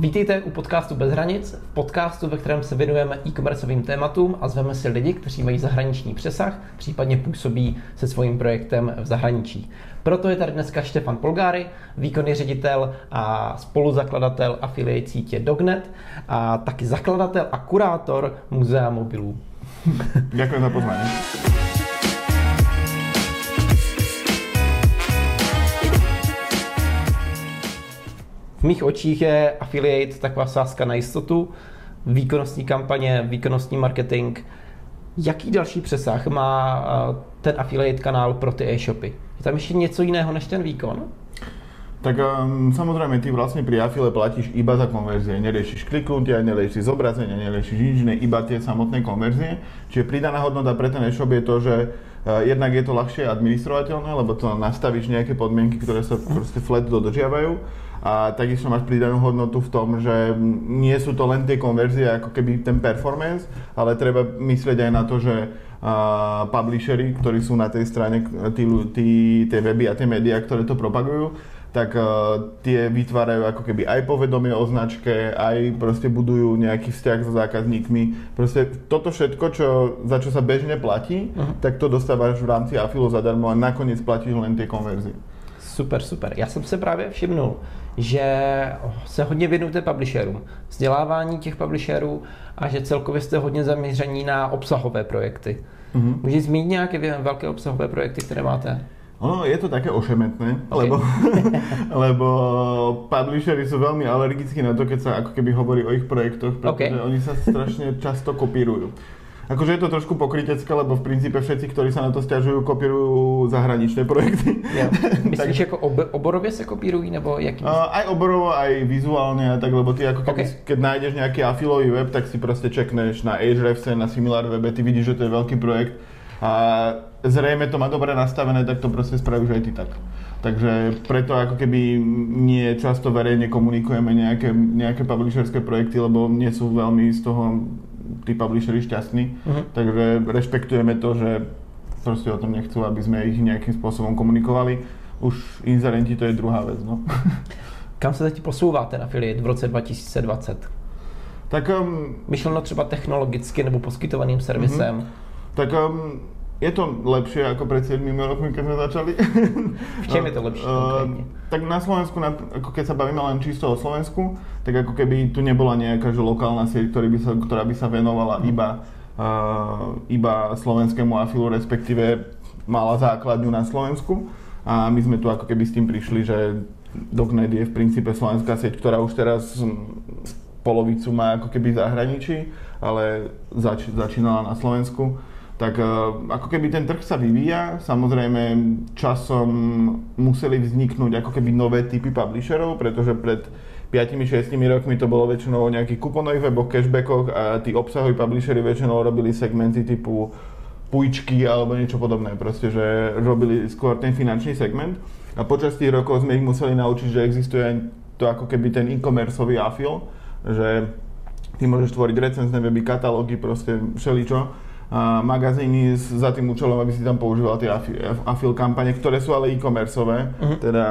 Vítejte u podcastu Bez hranic, v podcastu, ve kterém se věnujeme e-commerceovým tématům a zveme si lidi, kteří mají zahraniční přesah, případně působí se svým projektem v zahraničí. Proto je tady dneska Štefan Polgáry, výkonný ředitel a spoluzakladatel afiliate sítě Dognet a taky zakladatel a kurátor Muzea mobilů. Děkuji za pozvání. V mých očích je affiliate taková sázka na jistotu, výkonnostní kampaně, výkonnostní marketing. Jaký další přesah má eh, ten affiliate kanál pro ty e-shopy? Je tam ještě něco jiného než ten výkon? Tak um, samozrejme, ty vlastne pri afile platíš iba za konverzie. Neriešiš kliknutia, neriešiš zobrazenia, neriešiš nič iné, iba tie samotné konverzie. Čiže pridaná hodnota pre ten e-shop je to, že uh, jednak je to ľahšie administrovateľné, lebo to nastavíš nejaké podmienky, ktoré sa proste flat dodržiavajú a takisto máš pridanú hodnotu v tom, že nie sú to len tie konverzie, ako keby ten performance, ale treba myslieť aj na to, že uh, publishery, ktorí sú na tej strane, tí, tí, tie weby a tie médiá, ktoré to propagujú, tak uh, tie vytvárajú ako keby aj povedomie o značke, aj proste budujú nejaký vzťah so zákazníkmi. Proste toto všetko, čo, za čo sa bežne platí, uh-huh. tak to dostávaš v rámci afilu zadarmo a nakoniec platíš len tie konverzie. Super, super. Já jsem se právě všimnul, že se hodně věnujete publisherům, vzdělávání těch publisherů a že celkově jste hodně zaměření na obsahové projekty. Mm-hmm. Můžeš zmínit nějaké velké obsahové projekty, které máte? Ono je to také ošemetné, okay. lebo, lebo publishery sú veľmi alergickí na to, keď sa ako keby hovorí o ich projektoch, pretože okay. oni sa strašne často kopírujú. Akože je to trošku pokrytecké, lebo v princípe všetci, ktorí sa na to stiažujú, kopírujú zahraničné projekty. Ja. Myslíš, že ako ob- oborově se kopírují, nebo jaký? Uh, aj oborovo, aj vizuálne a tak, lebo ty ako keby, okay. keď nájdeš nejaký afilový web, tak si proste čekneš na Ahrefs, na SimilarWeb, ty vidíš, že to je veľký projekt a zrejme to má dobre nastavené, tak to proste spravíš aj ty tak. Takže preto ako keby nie často verejne komunikujeme nejaké, nejaké publisherské projekty, lebo nie sú veľmi z toho tí publisheri šťastní, uh-huh. takže rešpektujeme to, že proste o tom nechcú, aby sme ich nejakým spôsobom komunikovali. Už inzerenti to je druhá vec. No. Kam se teď posouvá ten affiliate v roce 2020? Tak, um, Myšleno třeba technologicky nebo poskytovaným servisem? Uh-huh. Tak um, je to lepšie ako pred 7 rokmi, keď sme začali. V čem je to lepšie uh, Tak na Slovensku, ako keď sa bavíme len čisto o Slovensku, tak ako keby tu nebola nejaká že lokálna sieť, ktorá by sa, ktorá by sa venovala iba, uh, iba slovenskému afilu, respektíve mala základňu na Slovensku. A my sme tu ako keby s tým prišli, že Dognet je v princípe slovenská sieť, ktorá už teraz polovicu má ako keby v zahraničí, ale zač- začínala na Slovensku tak e, ako keby ten trh sa vyvíja, samozrejme časom museli vzniknúť ako keby nové typy publisherov, pretože pred 5-6 rokmi to bolo väčšinou o nejakých kuponových weboch, cashbackoch a tí obsahoví publishery väčšinou robili segmenty typu pújčky alebo niečo podobné, proste, že robili skôr ten finančný segment a počas tých rokov sme ich museli naučiť, že existuje to ako keby ten e-commerceový afil, že ty môžeš tvoriť recenzné weby, katalógy, proste všeličo magazíny za tým účelom, aby si tam používal tie afil kampane, ktoré sú ale e-commerceové, uh-huh. teda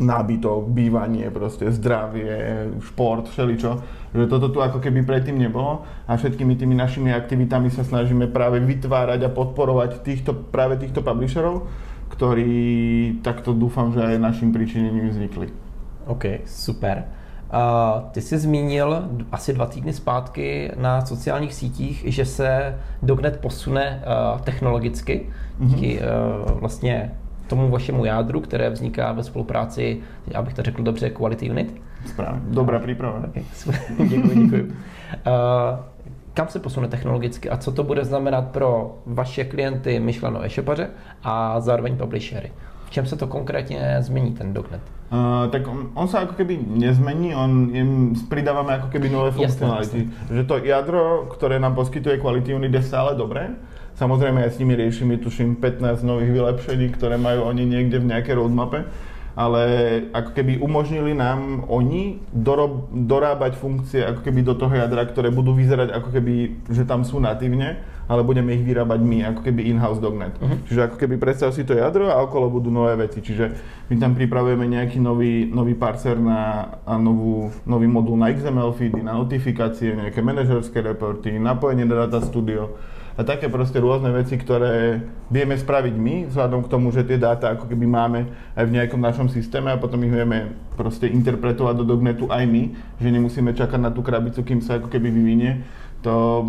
nábytok, bývanie, proste zdravie, šport, všeličo. Že toto tu ako keby predtým nebolo a všetkými tými našimi aktivitami sa snažíme práve vytvárať a podporovať týchto, práve týchto publisherov, ktorí takto dúfam, že aj našim príčinením vznikli. OK, super. Uh, ty jsi zmínil asi dva týdny zpátky na sociálních sítích, že se Dognet posune uh, technologicky díky uh, vlastně tomu vašemu jádru, které vzniká ve spolupráci, abych to řekl dobře, Quality Unit. Správně, dobrá příprava. Okay. děkuji, děkuji. Uh, kam se posune technologicky a co to bude znamenat pro vaše klienty, myšleno e-shopaře a zároveň publishery? V čem sa to konkrétne zmení ten Dognet? Uh, tak on, on sa ako keby nezmení, on im pridávame ako keby nové funkcionality. Že to jadro, ktoré nám poskytuje Quality Unit je stále dobré. Samozrejme aj s nimi riešime, tuším, 15 nových vylepšení, ktoré majú oni niekde v nejakej roadmape. ale ako keby umožnili nám oni dorob, dorábať funkcie ako keby do toho jadra, ktoré budú vyzerať ako keby, že tam sú natívne, ale budeme ich vyrábať my, ako keby in-house dognet. Uh-huh. Čiže ako keby predstav si to jadro a okolo budú nové veci. Čiže my tam pripravujeme nejaký nový, nový parser na a novú, nový modul na XML feedy, na notifikácie, nejaké manažerské reporty, napojenie na data studio a také proste rôzne veci, ktoré vieme spraviť my, vzhľadom k tomu, že tie dáta ako keby máme aj v nejakom našom systéme a potom ich vieme proste interpretovať do dognetu aj my, že nemusíme čakať na tú krabicu, kým sa ako keby vyvinie. To,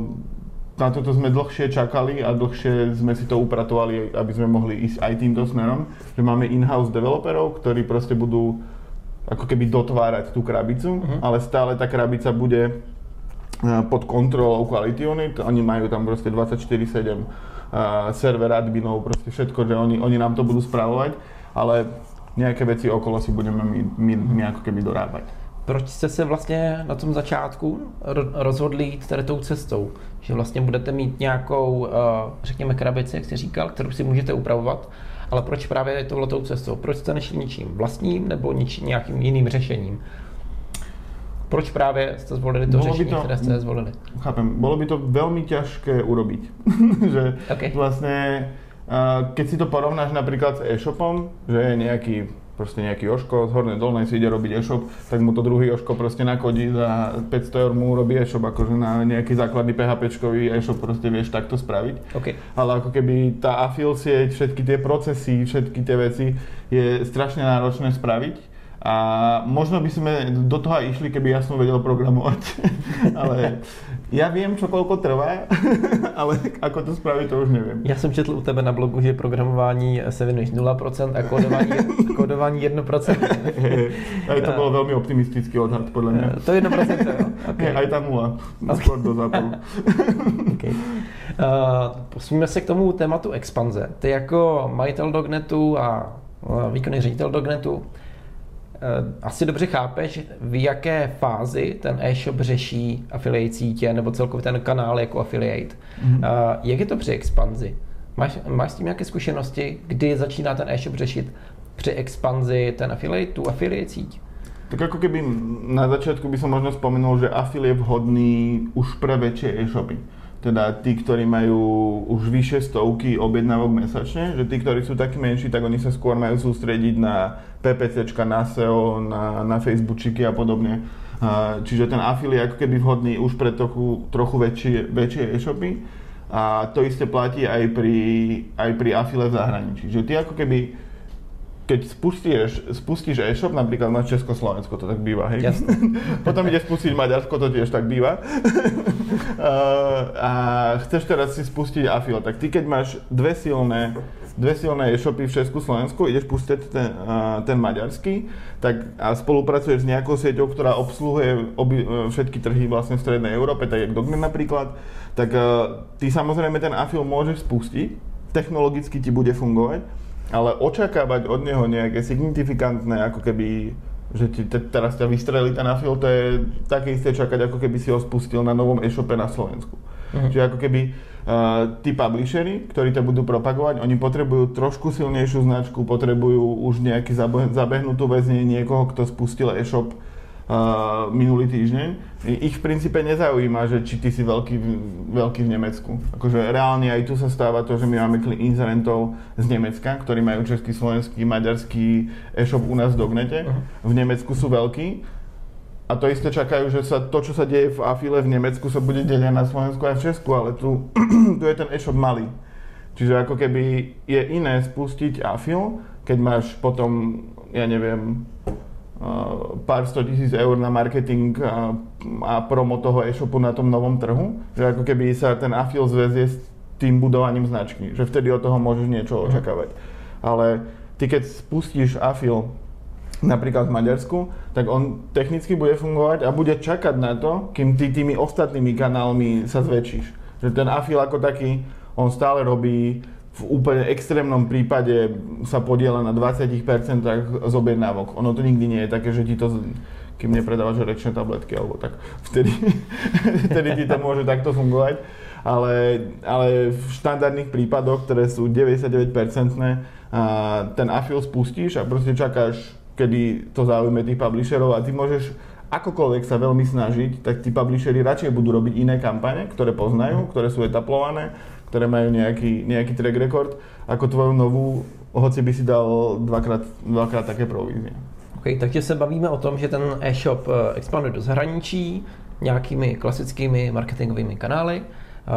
na toto sme dlhšie čakali a dlhšie sme si to upratovali, aby sme mohli ísť aj týmto smerom, že máme in-house developerov, ktorí proste budú ako keby dotvárať tú krabicu, uh-huh. ale stále tá krabica bude pod kontrolou Quality Unit, oni majú tam proste 24-7 uh, server adminov, proste všetko, že oni, oni nám to budú spravovať, ale nejaké veci okolo si budeme my, my, my ako keby dorábať. Proč jste se vlastně na tom začátku rozhodli jít tady tou cestou? Že vlastně budete mít nějakou, eh, řekněme, krabici, jak jste říkal, kterou si můžete upravovat, ale proč právě touhletou cestou? Proč jste nešli ničím vlastním nebo nič, nějakým jiným řešením? Proč právě jste zvolili to bolo řešení, to, které zvolili? Chápem, bolo by to veľmi ťažké urobiť. že okay. vlastne, keď si to porovnáš napríklad s e-shopom, že je nejaký proste nejaký Joško z Hornej Dolnej si ide robiť e-shop, tak mu to druhý Joško proste nakodí za 500 eur mu urobí e-shop, akože na nejaký základný PHP e-shop proste vieš takto spraviť. Okay. Ale ako keby tá afil sieť, všetky tie procesy, všetky tie veci je strašne náročné spraviť a možno by sme do toho aj išli, keby ja som vedel programovať. ale ja viem, čo koľko trvá, ale ako to spraviť, to už neviem. Ja som četl u tebe na blogu, že programování se venuješ 0% a kodování, kodování 1%. aj to bolo veľmi optimistický odhad, podľa mňa. To 1%, jo? Okay. Aj tá nula. Skôr do zápalu. okay. uh, posuníme se k tomu tématu expanze. Ty jako majitel Dognetu a výkonný ředitel Dognetu, Eh, asi dobře chápeš, v jaké fázi ten e-shop řeší affiliate sítě nebo celkově ten kanál jako affiliate. Mm-hmm. Jak je to při expanzi? Máš, máš s tím nějaké zkušenosti, kdy začíná ten e-shop řešit při expanzi ten affiliate, tu affiliate síť? Tak ako keby na začiatku by som možno spomenul, že affiliate je vhodný už pre väčšie e-shopy teda tí, ktorí majú už vyše stovky objednávok mesačne, že tí, ktorí sú takí menší, tak oni sa skôr majú sústrediť na PPCčka, na SEO, na, na Facebookiky a podobne. čiže ten afil je ako keby vhodný už pre trochu, trochu väčšie, väčšie e-shopy. A to isté platí aj pri, aj pri afile v zahraničí. Že ty ako keby keď spustíš, spustíš e-shop, napríklad na Československo, to tak býva, hej? Potom ide spustiť Maďarsko, to tiež tak býva. a chceš teraz si spustiť Afil, tak ty keď máš dve silné, dve silné e-shopy v Česku, Slovensku, ideš pustiť ten, ten maďarský, tak a spolupracuješ s nejakou sieťou, ktorá obsluhuje obi, e, všetky trhy vlastne v Strednej Európe, tak jak Dognet napríklad, tak uh, ty samozrejme ten Afil môžeš spustiť, technologicky ti bude fungovať, ale očakávať od neho nejaké signifikantné, ako keby že ti te, teraz ťa vystrelí ten afil, to je také isté čakať, ako keby si ho spustil na novom e-shope na Slovensku. Uh-huh. Čiže ako keby uh, tí publishery, ktorí to budú propagovať, oni potrebujú trošku silnejšiu značku, potrebujú už nejaký zabehnutú väzne niekoho, kto spustil e-shop uh, minulý týždeň. Ich v princípe nezaujíma, že či ty si veľký, veľký v Nemecku. Akože reálne aj tu sa stáva to, že my máme inzerentov z Nemecka, ktorí majú český, slovenský, maďarský e-shop u nás v Dognete. V Nemecku sú veľkí. A to isté čakajú, že sa to, čo sa deje v Afile v Nemecku, sa bude deť na Slovensku aj v Česku, ale tu, tu je ten e-shop malý. Čiže ako keby je iné spustiť Afil, keď máš potom, ja neviem, pár sto tisíc eur na marketing a, a promo toho e-shopu na tom novom trhu, že ako keby sa ten afil zväzie s tým budovaním značky, že vtedy od toho môžeš niečo mhm. očakávať. Ale ty keď spustíš afil napríklad v Maďarsku, tak on technicky bude fungovať a bude čakať na to, kým ty tými ostatnými kanálmi sa zväčšíš. Že ten afil ako taký, on stále robí v úplne extrémnom prípade sa podiela na 20% z objednávok. Ono to nikdy nie je také, že ti to kým nepredávaš rečné tabletky alebo tak, vtedy, vtedy ti to môže takto fungovať. Ale, ale v štandardných prípadoch, ktoré sú 99% a ten afil spustíš a proste čakáš kedy to zaujme tých publisherov a ty môžeš akokoľvek sa veľmi snažiť, tak tí publisheri radšej budú robiť iné kampane, ktoré poznajú, ktoré sú etaplované, ktoré majú nejaký, nejaký track record, ako tvoju novú, hoci by si dal dvakrát, dvakrát také provízie. OK, takže se bavíme o tom, že ten e-shop eh, expanduje do zahraničí nějakými klasickými marketingovými kanály. Eh,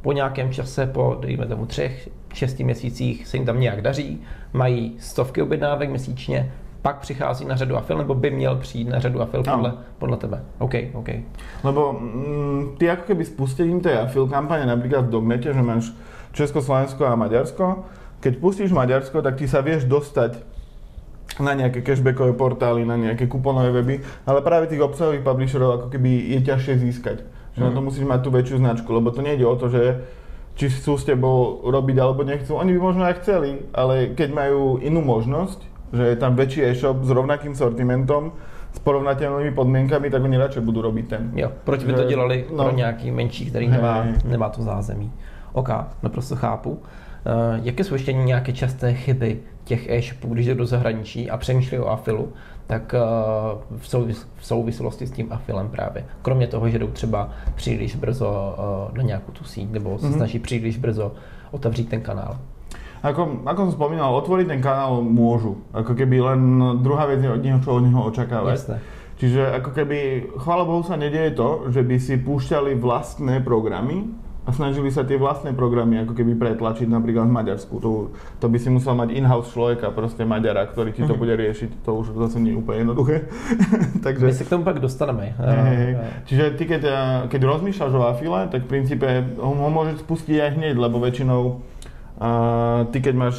po nějakém čase, po dejme tomu třech, šesti měsících se jim tam nějak daří, mají stovky objednávek měsíčně, pak přichází na řadu afil, nebo by měl přijít na řadu afil podle, no. podle tebe? OK, OK. Lebo mm, ty ako keby spustením tej afil kampane napríklad v Dognete, že máš Česko, Slovensko a Maďarsko, keď pustíš Maďarsko, tak ty sa vieš dostať na nejaké cashbackové portály, na nejaké kuponové weby, ale práve tých obsahových publisherov ako keby je ťažšie získať. Že mm. na to mhm. musíš mať tú väčšiu značku, lebo to nejde o to, že či chcú s tebou robiť alebo nechcú. Oni by možno aj chceli, ale keď majú inú možnosť, že je tam väčší e-shop s rovnakým sortimentom, s porovnateľnými podmienkami, tak oni radšej budú robiť ten. Jo, proč by to dělali no. pro nějaký menší, který nemá, nemá to zázemí. OK, naprosto chápu. Uh, jaké jsou ještě nějaké časté chyby těch e-shopů, když jdou do zahraničí a přemýšlí o afilu, tak uh, v, souvis- v souvislosti s tím afilem právě. Kromě toho, že jdou třeba příliš brzo uh, na nějakou tu síť, nebo se mm-hmm. snaží příliš brzo otevřít ten kanál. Ako, ako som spomínal, otvoriť ten kanál môžu. Ako keby len druhá vec je od neho, čo od neho očakávať. Jasné. Čiže ako keby, chvála Bohu sa nedieje to, že by si púšťali vlastné programy a snažili sa tie vlastné programy ako keby pretlačiť napríklad v Maďarsku. To, to by si musel mať in-house človeka, proste Maďara, ktorý ti to mm-hmm. bude riešiť. To už zase nie je úplne jednoduché. Takže... My sa k tomu pak dostaneme. Hey, hey. Čiže ty keď, eh, keď rozmýšľaš o afile, tak v princípe ho, ho môžeš spustiť aj hneď, lebo väčšinou uh, ty keď máš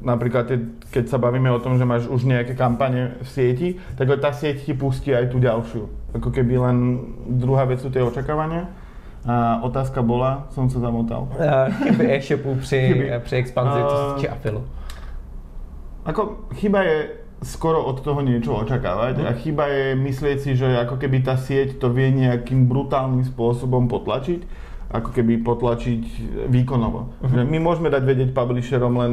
napríklad, keď sa bavíme o tom, že máš už nejaké kampane v sieti, tak tá sieť ti pustí aj tú ďalšiu. Ako keby len druhá vec sú tie očakávania. A otázka bola, som sa zamotal. Chyby e-shopu při, při expanzi, to týče afilu. Ako chyba je skoro od toho niečo očakávať a chyba je myslieť si, že ako keby tá sieť to vie nejakým brutálnym spôsobom potlačiť, ako keby potlačiť výkonovo. Uh-huh. My môžeme dať vedieť publisherom len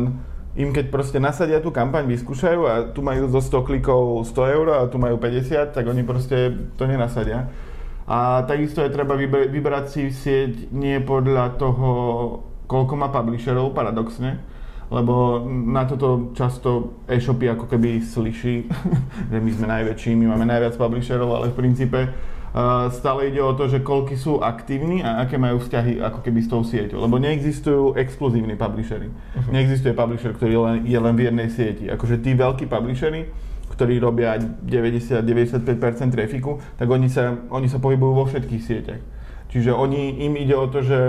im keď proste nasadia tú kampaň, vyskúšajú a tu majú zo 100 klikov 100 eur a tu majú 50, tak oni proste to nenasadia. A takisto je treba vybrať si sieť nie podľa toho, koľko má publisherov, paradoxne, lebo na toto často e-shopy ako keby slyší, že my sme najväčší, my máme najviac publisherov, ale v princípe stále ide o to, že koľky sú aktívni a aké majú vzťahy ako keby s tou sieťou. Lebo neexistujú exkluzívni publishery. Uh-huh. Neexistuje publisher, ktorý je len, je len v jednej sieti. Akože tí veľkí publishery, ktorí robia 90-95% trafiku, tak oni sa, oni sa pohybujú vo všetkých sieťach. Čiže oni, im ide o to, že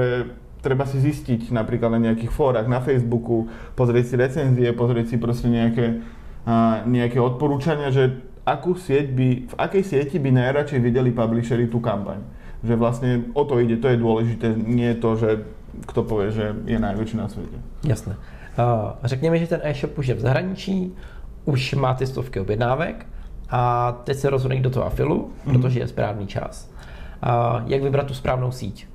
treba si zistiť napríklad na nejakých fórach na Facebooku, pozrieť si recenzie, pozrieť si proste nejaké, a, nejaké odporúčania, že akú sieť by, v akej sieti by najradšej videli publishery tú kampaň. Že vlastne o to ide, to je dôležité, nie je to, že kto povie, že je najväčší na svete. Jasné. Uh, řekněme, že ten e-shop už je v zahraničí, už má ty stovky objednávek a teď se rozhodne do toho afilu, mm. protože je správný čas. A jak vybrat tu správnou síť?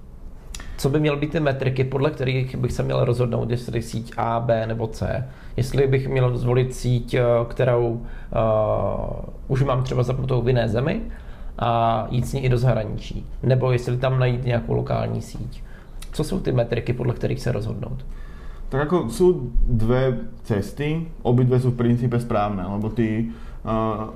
Co by měly být ty metriky, podle kterých bych se měl rozhodnout, jestli síť A, B nebo C? Jestli bych měl zvolit síť, eh, kterou uh, už mám třeba zapnutou v jiné zemi a jít s ní i do zahraničí. Nebo jestli tam najít nějakou lokální síť. Co jsou ty metriky, podle kterých se rozhodnout? Tak ako sú dve cesty, obidve sú v princípe správne, lebo ty uh,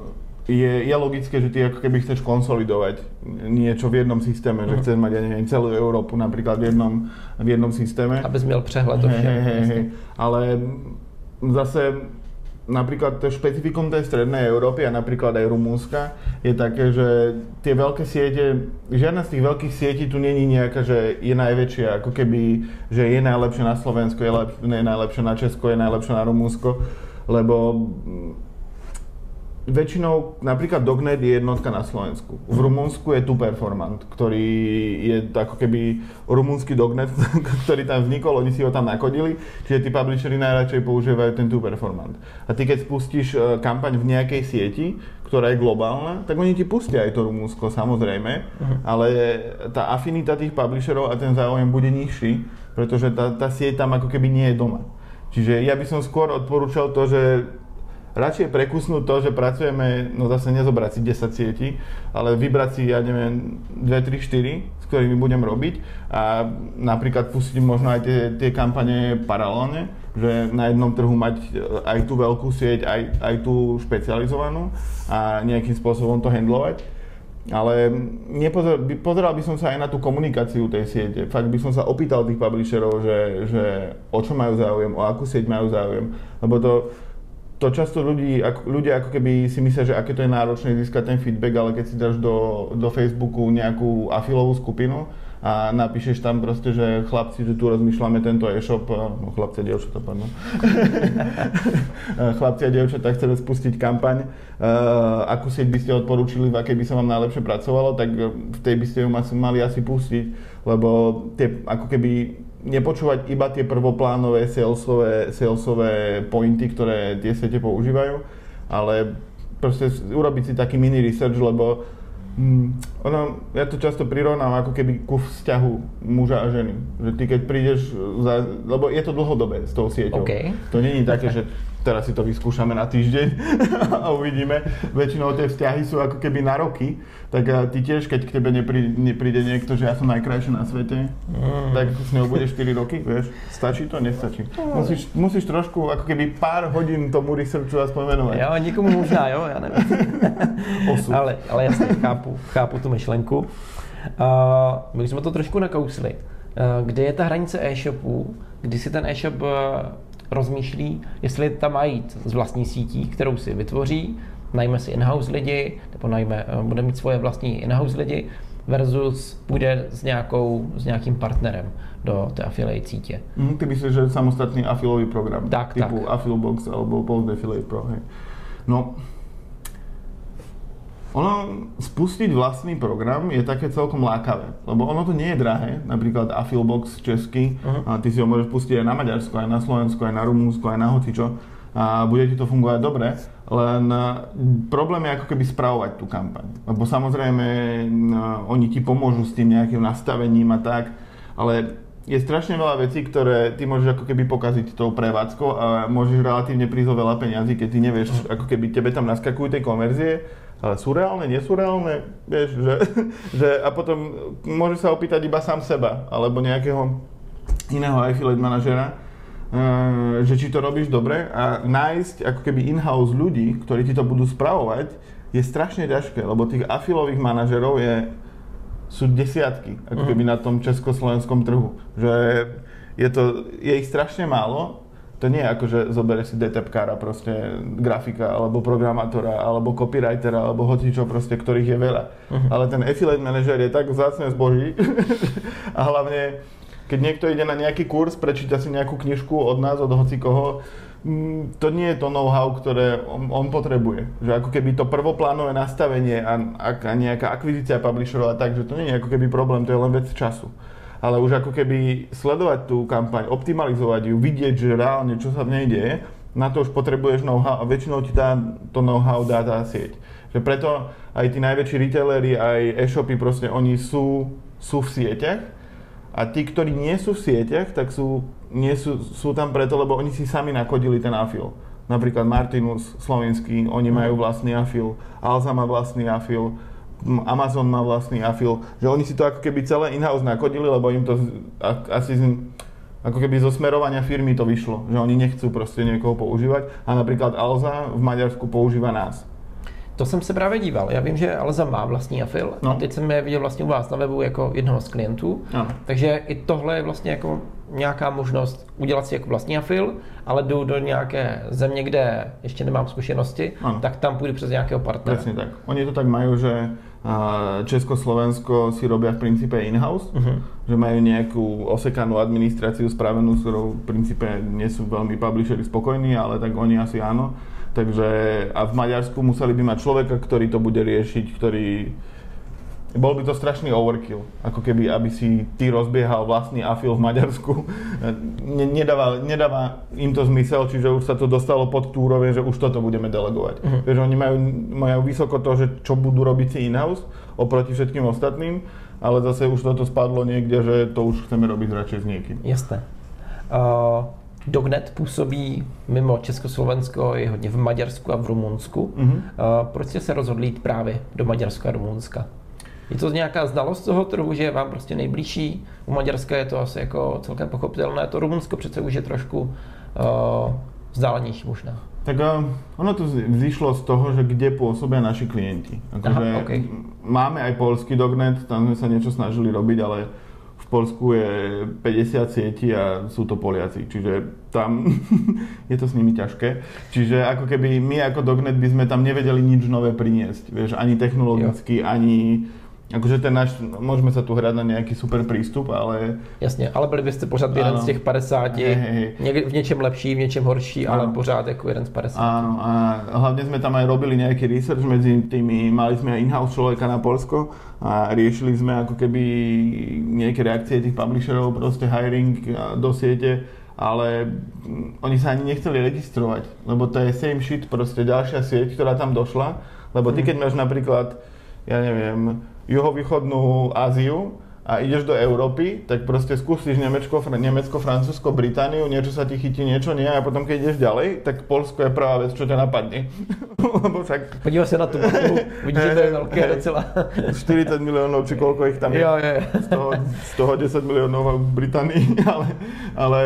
je, je logické, že ty ako keby chceš konsolidovať niečo v jednom systéme, mm. že mhm. chceš mať, ja neviem, celú Európu napríklad v jednom, v jednom systéme. Aby si měl přehled o. Hey, hey, hey. Ale zase napríklad to špecifikum tej strednej Európy a napríklad aj Rumúnska je také, že tie veľké siete, žiadna z tých veľkých sietí tu není nejaká, že je najväčšia, ako keby, že je najlepšia na Slovensku, je, lep, je najlepšia na Česko, je najlepšia na Rumúnsko, lebo väčšinou napríklad Dognet je jednotka na Slovensku. V Rumunsku je tu Performant, ktorý je ako keby rumúnsky Dognet, ktorý tam vznikol, oni si ho tam nakodili, čiže tí publishery najradšej používajú ten tu Performant. A ty keď spustíš e, kampaň v nejakej sieti, ktorá je globálna, tak oni ti pustia aj to Rumunsko, samozrejme, uh-huh. ale tá afinita tých publisherov a ten záujem bude nižší, pretože tá, tá sieť tam ako keby nie je doma. Čiže ja by som skôr odporúčal to, že radšej prekusnúť to, že pracujeme, no zase nezobrať si 10 sietí, ale vybrať si, ja neviem, 2, 3, 4, s ktorými budem robiť a napríklad pustiť možno aj tie, tie kampane paralelne, že na jednom trhu mať aj tú veľkú sieť, aj, aj tú špecializovanú a nejakým spôsobom to handlovať ale pozeral by som sa aj na tú komunikáciu tej siete. Fakt by som sa opýtal tých publisherov, že, že o čo majú záujem, o akú sieť majú záujem. Lebo to, to často ľudí, ako, ľudia ako keby si myslia, že aké to je náročné získať ten feedback, ale keď si dáš do, do Facebooku nejakú afilovú skupinu, a napíšeš tam proste, že chlapci, že tu rozmýšľame tento e-shop, no chlapci a dievčatá, pardon. chlapci a dievčatá chceme spustiť kampaň, uh, akú sieť by ste odporúčili, v akej by sa vám najlepšie pracovalo, tak v tej by ste ju mali asi pustiť, lebo tie ako keby nepočúvať iba tie prvoplánové salesové, salesové pointy, ktoré tie siete používajú, ale proste urobiť si taký mini research, lebo Hmm, ono, ja to často prirovnám ako keby ku vzťahu muža a ženy. Že ty keď prídeš, za, lebo je to dlhodobé s tou sieťou. Okay. To není také, že teraz si to vyskúšame na týždeň a uvidíme. Väčšinou tie vzťahy sú ako keby na roky, tak ty tiež, keď k tebe nepríde, nepríde niekto, že ja som najkrajší na svete, mm. tak s ňou budeš 4 roky, vieš, stačí to, nestačí. Musíš, musíš trošku, ako keby pár hodín tomu researchu aspoň venovať. Jo, nikomu možná, jo, ja neviem. ale, ale jasně, chápu, chápu tu myšlenku. Uh, my jsme to trošku nakousli. Uh, kde je ta hranice e-shopů, kdy si ten e-shop uh, rozmýšlí, jestli tam má jít z vlastní sítí, kterou si vytvoří, najme si in-house lidi, nebo najme, eh, bude mít svoje vlastní in-house lidi, versus půjde s, nějakou, s nějakým partnerem do té affiliate sítě. Mm, ty myslíš, že samostatný afilový program? Tak, typu tak. Affilbox alebo Post Affiliate Pro, hej. No, ono, spustiť vlastný program je také celkom lákavé, lebo ono to nie je drahé, napríklad Affilbox česky, uh-huh. a ty si ho môžeš pustiť aj na Maďarsku, aj na Slovensku, aj na Rumúnsku, aj na hocičo a bude ti to fungovať dobre, len problém je ako keby spravovať tú kampaň, lebo samozrejme oni ti pomôžu s tým nejakým nastavením a tak, ale je strašne veľa vecí, ktoré ty môžeš ako keby pokaziť tou prevádzkou a môžeš relatívne prísť o veľa peňazí, keď ty nevieš, ako keby tebe tam naskakujú tie konverzie ale sú reálne, nie sú reálne, vieš, že, že a potom môže sa opýtať iba sám seba, alebo nejakého iného affiliate manažera, eh, že či to robíš dobre a nájsť ako keby in-house ľudí, ktorí ti to budú spravovať, je strašne ťažké, lebo tých afilových manažerov je, sú desiatky, ako mhm. keby na tom československom trhu. Že je, to, je ich strašne málo to nie je ako, že zoberieš si DTPkára, proste grafika, alebo programátora, alebo copywritera, alebo hoci čo proste, ktorých je veľa. Uh-huh. Ale ten affiliate manager je tak vzácne zboží a hlavne, keď niekto ide na nejaký kurz, prečíta si nejakú knižku od nás, od hoci koho, mm, to nie je to know-how, ktoré on, on potrebuje. Že ako keby to prvoplánové nastavenie a, a nejaká akvizícia publisherov a tak, že to nie je ako keby problém, to je len vec času ale už ako keby sledovať tú kampaň, optimalizovať ju, vidieť, že reálne čo sa v nej deje, na to už potrebuješ know-how a väčšinou ti dá to know-how dá tá sieť. Že preto aj tí najväčší retailery, aj e-shopy, proste oni sú, sú v sieťach a tí, ktorí nie sú v sieťach, tak sú, nie sú, sú tam preto, lebo oni si sami nakodili ten afil. Napríklad Martinus slovenský, oni majú vlastný afil, Alza má vlastný afil, Amazon má vlastný afil, že oni si to ako keby celé in-house nakodili, lebo im to asi ako keby zo smerovania firmy to vyšlo, že oni nechcú proste niekoho používať a napríklad Alza v Maďarsku používa nás. To jsem se právě díval. Já vím, že Alza má vlastní afil no. a teď jsem je viděl vlastně u vás na webu jako jednoho z klientů. No. Takže i tohle je vlastně jako nějaká možnost udělat si jako vlastní afil, ale jdu do nějaké země, kde ještě nemám zkušenosti, ano. tak tam půjdu přes nějakého partnera. Přesně tak. Oni to tak mají, že Česko-Slovensko si robia v princípe in-house, uh-huh. že majú nejakú osekanú administráciu spravenú, s ktorou v princípe nie sú veľmi publishery spokojní, ale tak oni asi áno. Takže a v Maďarsku museli by mať človeka, ktorý to bude riešiť, ktorý bol by to strašný overkill, ako keby, aby si ty rozbiehal vlastný afil v Maďarsku. Nedáva, nedáva im to zmysel, čiže už sa to dostalo pod tú úroveň, že už toto budeme delegovať. Uh-huh. Takže oni majú, majú vysoko to, že čo budú robiť si in-house oproti všetkým ostatným, ale zase už toto spadlo niekde, že to už chceme robiť radšej s niekým. Jasné. Uh, Dognet působí mimo Československo, je hodně v Maďarsku a v Rumunsku. Mm-hmm. Proč jste se rozhodli jít právě do Maďarska a Rumunska? Je to nějaká znalost toho trhu, že je vám prostě nejbližší? U Maďarska je to asi jako celkem pochopitelné, to Rumunsko přece už je trošku uh, vzdálenější možná. Tak uh, ono to vzýšlo z toho, že kde pôsobia naši klienti. Akože okay. Máme aj polský dognet, tam sme sa niečo snažili robiť, ale v Polsku je 50 sietí a sú to Poliaci, čiže tam je to s nimi ťažké. Čiže ako keby my ako dognet by sme tam nevedeli nič nové priniesť, vieš, ani technologicky, jo. ani Akože ten náš, môžeme sa tu hrať na nejaký super prístup, ale... Jasně, ale byli byste pořád jeden z těch 50, hej, hej. v něčem lepší, v něčem horší, ano. ale pořád jako jeden z 50. Áno, a hlavne sme tam aj robili nejaký research medzi tými, mali sme aj in-house človeka na Polsko a riešili sme ako keby nejaké reakcie tých publisherov, proste hiring do siete, ale oni sa ani nechceli registrovať, lebo to je same shit, proste ďalšia sieť, ktorá tam došla, lebo ty mhm. keď máš napríklad, ja neviem, juhovýchodnú Áziu a ideš do Európy, tak proste skúsiš Nemecko, Nemecko, Francúzsko, Britániu, niečo sa ti chytí, niečo nie a potom keď ideš ďalej, tak Polsko je prvá vec, čo ťa napadne. Lebo však... Podíva sa na tú mapu, vidíš, že to je veľké docela. 40 miliónov, či koľko ich tam je. Jo, jo. Z, toho, z toho 10 miliónov v Británii, ale, ale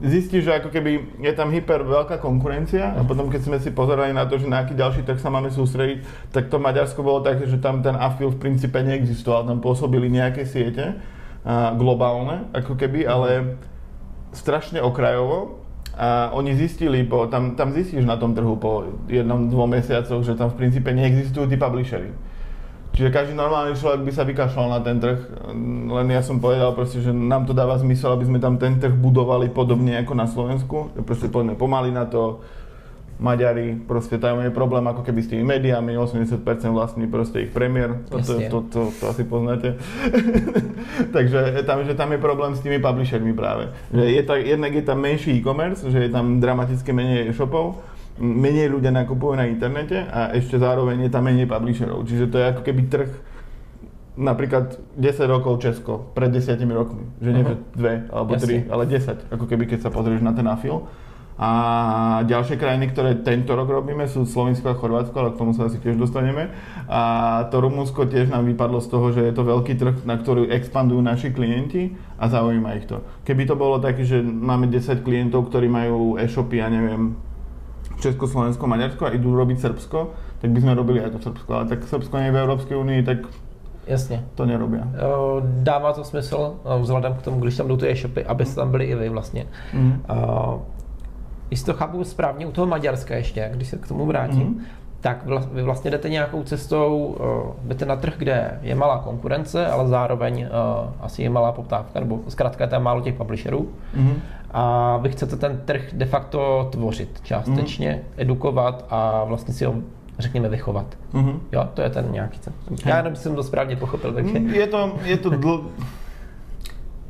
zistíš, že ako keby je tam hyper veľká konkurencia a potom keď sme si pozerali na to, že na aký ďalší trh sa máme sústrediť, tak to Maďarsko bolo také, že tam ten AFIL v princípe neexistoval, tam pôsobili nejaké siete a globálne, ako keby, ale strašne okrajovo. A oni zistili, po, tam, tam zistíš na tom trhu po jednom, dvom mesiacoch, že tam v princípe neexistujú tí publishery Čiže každý normálny človek by sa vykašľal na ten trh, len ja som povedal proste, že nám to dáva zmysel, aby sme tam ten trh budovali podobne ako na Slovensku. Proste poďme pomaly na to, Maďari, proste tam je problém ako keby s tými médiami, 80% vlastní proste ich premiér, to, to, to, to, to asi poznáte. Takže tam, že tam je problém s tými publishermi práve. Že je tak, jednak je tam menší e-commerce, že je tam dramaticky menej e-shopov, menej ľudia nakupujú na internete a ešte zároveň je tam menej publisherov. Čiže to je ako keby trh napríklad 10 rokov Česko, pred 10 rokmi. Že nie dve alebo tri, ale 10. Ako keby keď sa pozrieš na ten afil. A ďalšie krajiny, ktoré tento rok robíme, sú Slovensko a Chorvátsko, ale k tomu sa asi tiež dostaneme. A to Rumunsko tiež nám vypadlo z toho, že je to veľký trh, na ktorý expandujú naši klienti a zaujíma ich to. Keby to bolo také, že máme 10 klientov, ktorí majú e-shopy, ja neviem, Československo, Maďarsko a idú robiť Srbsko, tak by sme robili aj to Srbsko. Ale tak Srbsko nie je v Európskej únii, tak Jasně. To nerobí. Dává to smysl vzhledem k tomu, když tam jdou ty e-shopy, abyste tam byli i vy vlastně. Mm. Uh, jestli to chápu správně u toho Maďarska ještě, když se k tomu vrátím, mm tak vy vlastně jdete nějakou cestou, uh, jdete na trh, kde je malá konkurence, ale zároveň uh, asi je malá poptávka, nebo zkrátka je tam málo těch publisherů. Mm-hmm. A vy chcete ten trh de facto tvořit částečně, mm-hmm. edukovat a vlastně si ho řekněme, vychovat. Mm-hmm. Jo, to je ten nějaký cen. Já jenom jsem to správně pochopil. Takže... Je to, je to dl...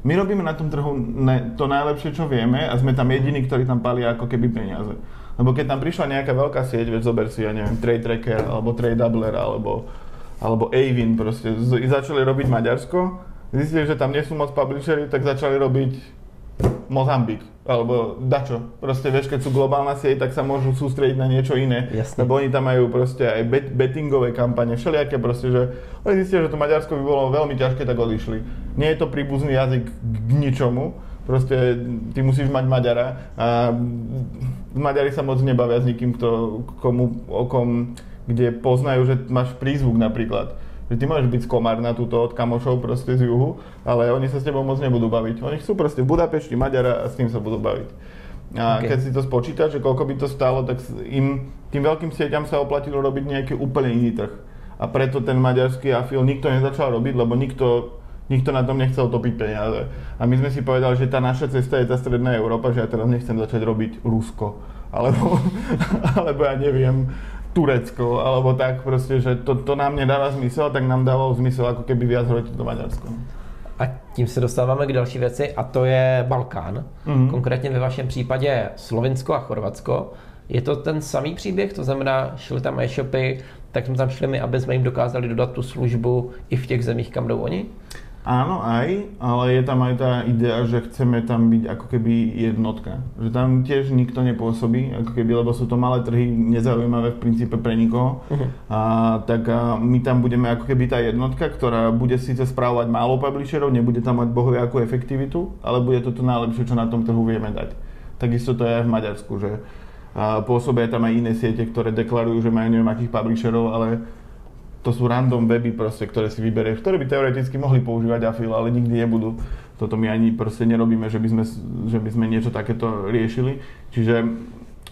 My robíme na tom trhu ne, to najlepšie, čo vieme a sme tam jediní, ktorí tam palia ako keby peniaze. Lebo keď tam prišla nejaká veľká sieť, veď zober si, ja neviem, Trade Tracker, alebo Trade Doubler, alebo, alebo Avin, proste, z, začali robiť Maďarsko, zistili, že tam nie sú moc publishery, tak začali robiť Mozambik, alebo dačo. Proste vieš, keď sú globálna sieť, tak sa môžu sústrediť na niečo iné. Jasne. Lebo oni tam majú proste aj bet, bettingové kampane, všelijaké proste, že oni zistia, že to Maďarsko by bolo veľmi ťažké, tak odišli. Nie je to príbuzný jazyk k ničomu, Proste ty musíš mať Maďara a Maďari sa moc nebavia s nikým, kto, komu, o kom, kde poznajú, že máš prízvuk napríklad. Že ty môžeš byť komár na túto od kamošov proste z juhu, ale oni sa s tebou moc nebudú baviť. Oni chcú proste v Budapešti Maďara a s tým sa budú baviť. A okay. keď si to spočítaš, že koľko by to stálo, tak im, tým veľkým sieťam sa oplatilo robiť nejaký úplne iný trh. A preto ten maďarský afil nikto nezačal robiť, lebo nikto nikto na tom nechcel topiť peniaze. A my sme si povedali, že tá naša cesta je tá stredná Európa, že ja teraz nechcem začať robiť Rusko, alebo, alebo ja neviem, Turecko, alebo tak proste, že to, to nám nedáva zmysel, tak nám dávalo zmysel ako keby viac hrať do Maďarsko. A tím se dostáváme k další věci a to je Balkán. Mm-hmm. Konkrétně ve vašem případě Slovinsko a Chorvatsko. Je to ten samý příběh, to znamená, šli tam e-shopy, tak jsme tam šli my, aby jsme jim dokázali dodat tu službu i v těch zemích, kam jdou oni? Áno, aj, ale je tam aj tá idea, že chceme tam byť ako keby jednotka. Že tam tiež nikto nepôsobí, ako keby, lebo sú to malé trhy, nezaujímavé v princípe pre nikoho. Uh-huh. A, tak a my tam budeme ako keby tá jednotka, ktorá bude síce správovať málo publisherov, nebude tam mať bohoviakú efektivitu, ale bude to to najlepšie, čo na tom trhu vieme dať. Takisto to je aj v Maďarsku, že a pôsobia tam aj iné siete, ktoré deklarujú, že majú neviem akých publisherov, ale to sú random weby proste, ktoré si vyberieš, ktoré by teoreticky mohli používať Afil, ale nikdy nebudú. Toto my ani proste nerobíme, že by sme, že by sme niečo takéto riešili. Čiže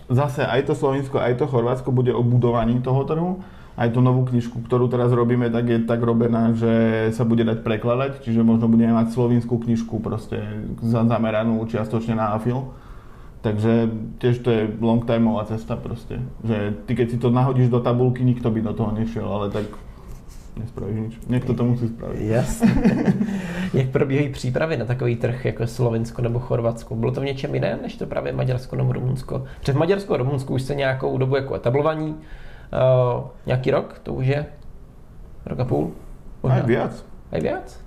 zase aj to Slovensko, aj to Chorvátsko bude o budovaní toho trhu. Aj tú novú knižku, ktorú teraz robíme, tak je tak robená, že sa bude dať prekladať, čiže možno budeme mať slovinskú knižku proste zameranú čiastočne na Afil. Takže tiež to je long timeová cesta proste. Že ty keď si to nahodíš do tabulky, nikto by do toho nešiel, ale tak nespravíš nič. Někdo to musí spravit. Jasně. Jak probíhají přípravy na takový trh jako Slovensko nebo Chorvatsko? Bylo to v něčem jiném, než to právě Maďarsko nebo Rumunsko? Před Maďarsko a Rumunsku už se nějakou dobu jako etablovaní. Uh, nějaký rok? To už je? Rok a půl? Možná. Aj viac. Aj viac?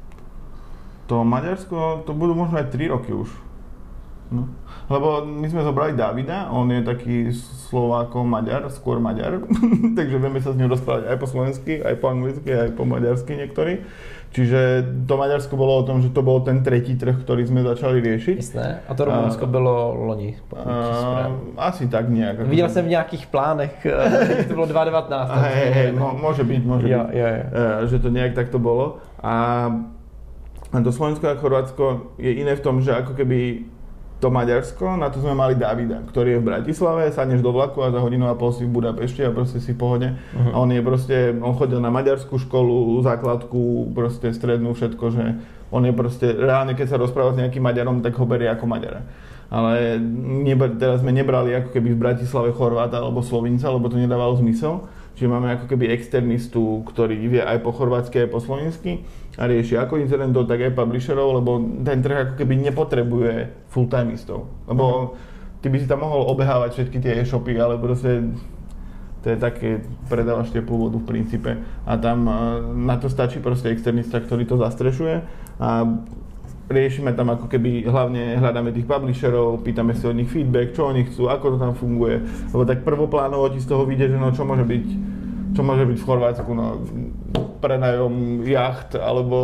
To Maďarsko, to budú možno aj 3 roky už. No. Lebo my sme zobrali Davida, on je taký Slováko Maďar, skôr Maďar, takže vieme sa s ním rozprávať aj po slovensky, aj po anglicky, aj po maďarsky niektorí. Čiže to Maďarsko bolo o tom, že to bol ten tretí trh, ktorý sme začali riešiť. Jasné. A to Rumunsko bylo loni. A, asi tak nejak. Viděl jsem v nějakých plánech, že to bylo 2019. Hej, hej, no, môže byť, môže jo, byť. Jo, jo. Že to nejak takto bolo. A to Slovensko a Chorvátsko je iné v tom, že ako keby to Maďarsko, na to sme mali Davida, ktorý je v Bratislave, sadneš do vlaku a za hodinu a pol si v Budapešti a proste si v pohode. Uh-huh. A on je proste, on chodil na maďarskú školu, základku, proste strednú, všetko, že on je proste, reálne keď sa rozpráva s nejakým Maďarom, tak ho berie ako Maďara. Ale neba, teraz sme nebrali ako keby v Bratislave Chorváta alebo Slovinca, lebo to nedávalo zmysel. Čiže máme ako keby externistu, ktorý vie aj po chorvátsky, aj po slovensky a rieši ako incidentov, tak aj publisherov, lebo ten trh ako keby nepotrebuje full-timeistov. Lebo ty by si tam mohol obehávať všetky tie e-shopy, ale proste to je také, predávaš teplú vodu v princípe a tam na to stačí proste externista, ktorý to zastrešuje a riešime tam ako keby, hlavne hľadáme tých publisherov, pýtame si od nich feedback, čo oni chcú, ako to tam funguje, lebo tak prvoplánovo ti z toho vyjde, že no čo môže byť, čo môže byť v Chorvátsku, no prenajom jacht alebo